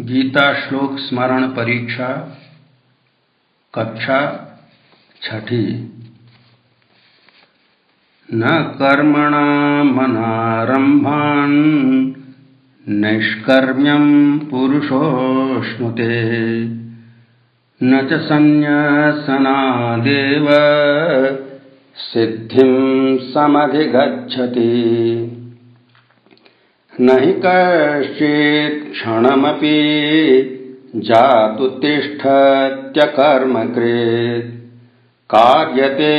गीता स्मरण परीक्षा कक्षा छठी। न कर्मणा मनारम्भान् नैष्कर्म्यम् पुरुषोऽश्नुते। न च सन्न्यासनादेव सिद्धिम् समधिगच्छति न हि कश्चित् क्षणमपि जातु तिष्ठत्यकर्मकृत्। कार्यते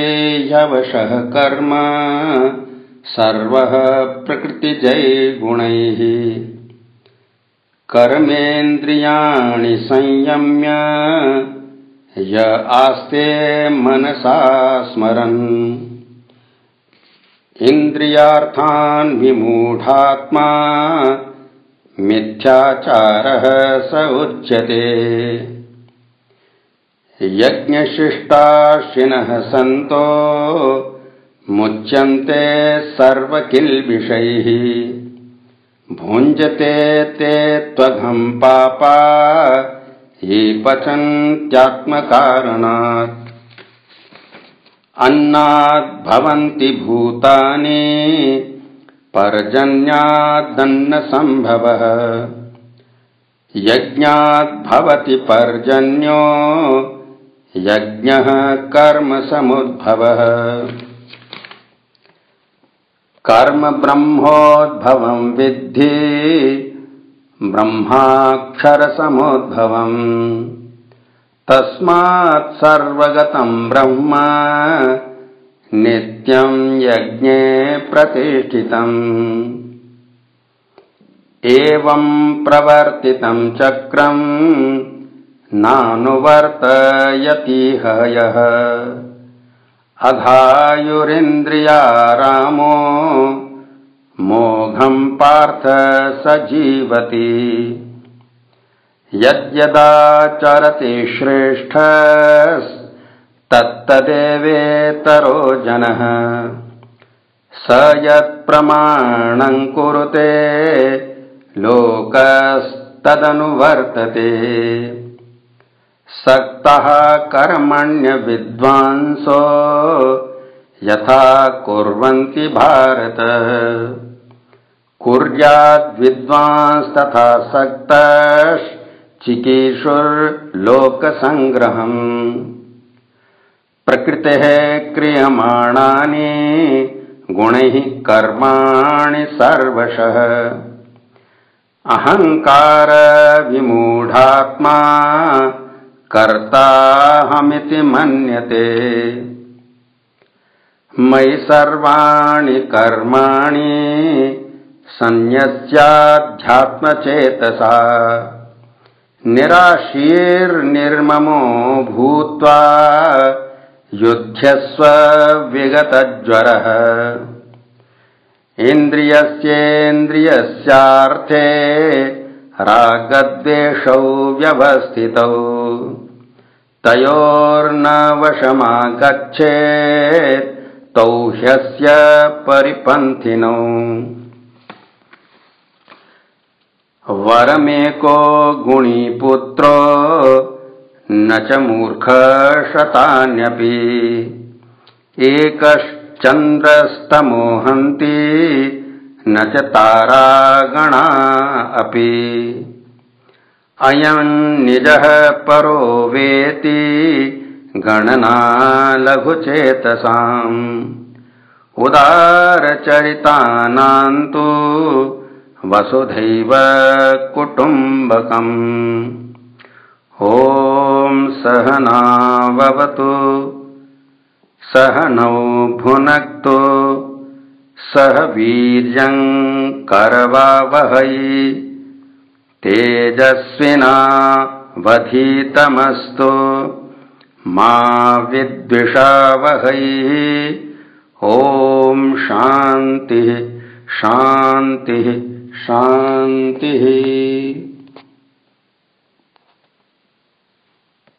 ह्यवशः कर्म सर्वः प्रकृतिजैगुणैः कर्मेन्द्रियाणि संयम्य य आस्ते मनसा स्मरन् इन्द्रियार्थान् विमूढात्मा मिथ्याचारः स उच्यते। यज्ञशिष्टाशिनः सन्तो मुच्यन्ते सर्वकिल्बिषैः। भुञ्जते ते त्वघम् पापा ये पचन्त्यात्मकारणात् अन्नाद्भवन्ति भूतानि पर्जन्यादन्नसम्भवः यज्ञाद्भवति पर्जन्यो यज्ञः कर्मसमुद्भवः। कर्म ब्रह्मोद्भवम् विद्धि ब्रह्माक्षरसमुद्भवम् तस्मात् सर्वगतम् ब्रह्म नित्यम् यज्ञे प्रतिष्ठितम्। एवम् प्रवर्तितम् चक्रम् नानुवर्तयति हयः। अघायुरिन्द्रियारामो मोघम् पार्थ स जीवति यद्यदाचरति श्रेष्ठस्तत्तदेवेतरो जनः। स यत्प्रमाणम् कुरुते लोकस्तदनुवर्तते। सक्तः कर्मण्यविद्वांसो यथा कुर्वन्ति भारत। कुर्याद्विद्वांस्तथा सक्तः चिकीर्षुर्लोकसङ्ग्रहम् प्रकृतेः क्रियमाणानि गुणैः कर्माणि सर्वशः। अहङ्कारविमूढात्मा कर्ताहमिति मन्यते। मयि सर्वाणि कर्माणि सन्न्यस्याध्यात्मचेतसा निराशीर्निर्ममो भूत्वा युध्यस्व विगतज्वरः। इन्द्रियस्येन्द्रियस्यार्थे रागद्वेषौ व्यवस्थितौ। तयोर्न वशमागच्छेत् तौ ह्यस्य परिपन्थिनौ वरमेको गुणीपुत्रो न च मूर्खशतान्यपि। एकश्चन्द्रस्तमोहन्ति न च तारागणा अपि। अयम् निजः परो वेति गणना लघुचेतसाम्। उदारचरितानाम् तु वसुधैव कुटुम्बकम्। ॐ सहनावतु सहनौ भुनक्तु सह वीर्यम् करवावहै। तेजस्विना वधीतमस्तु मा विद्विषावहै। ॐ शान्तिः शान्तिः शान्तिः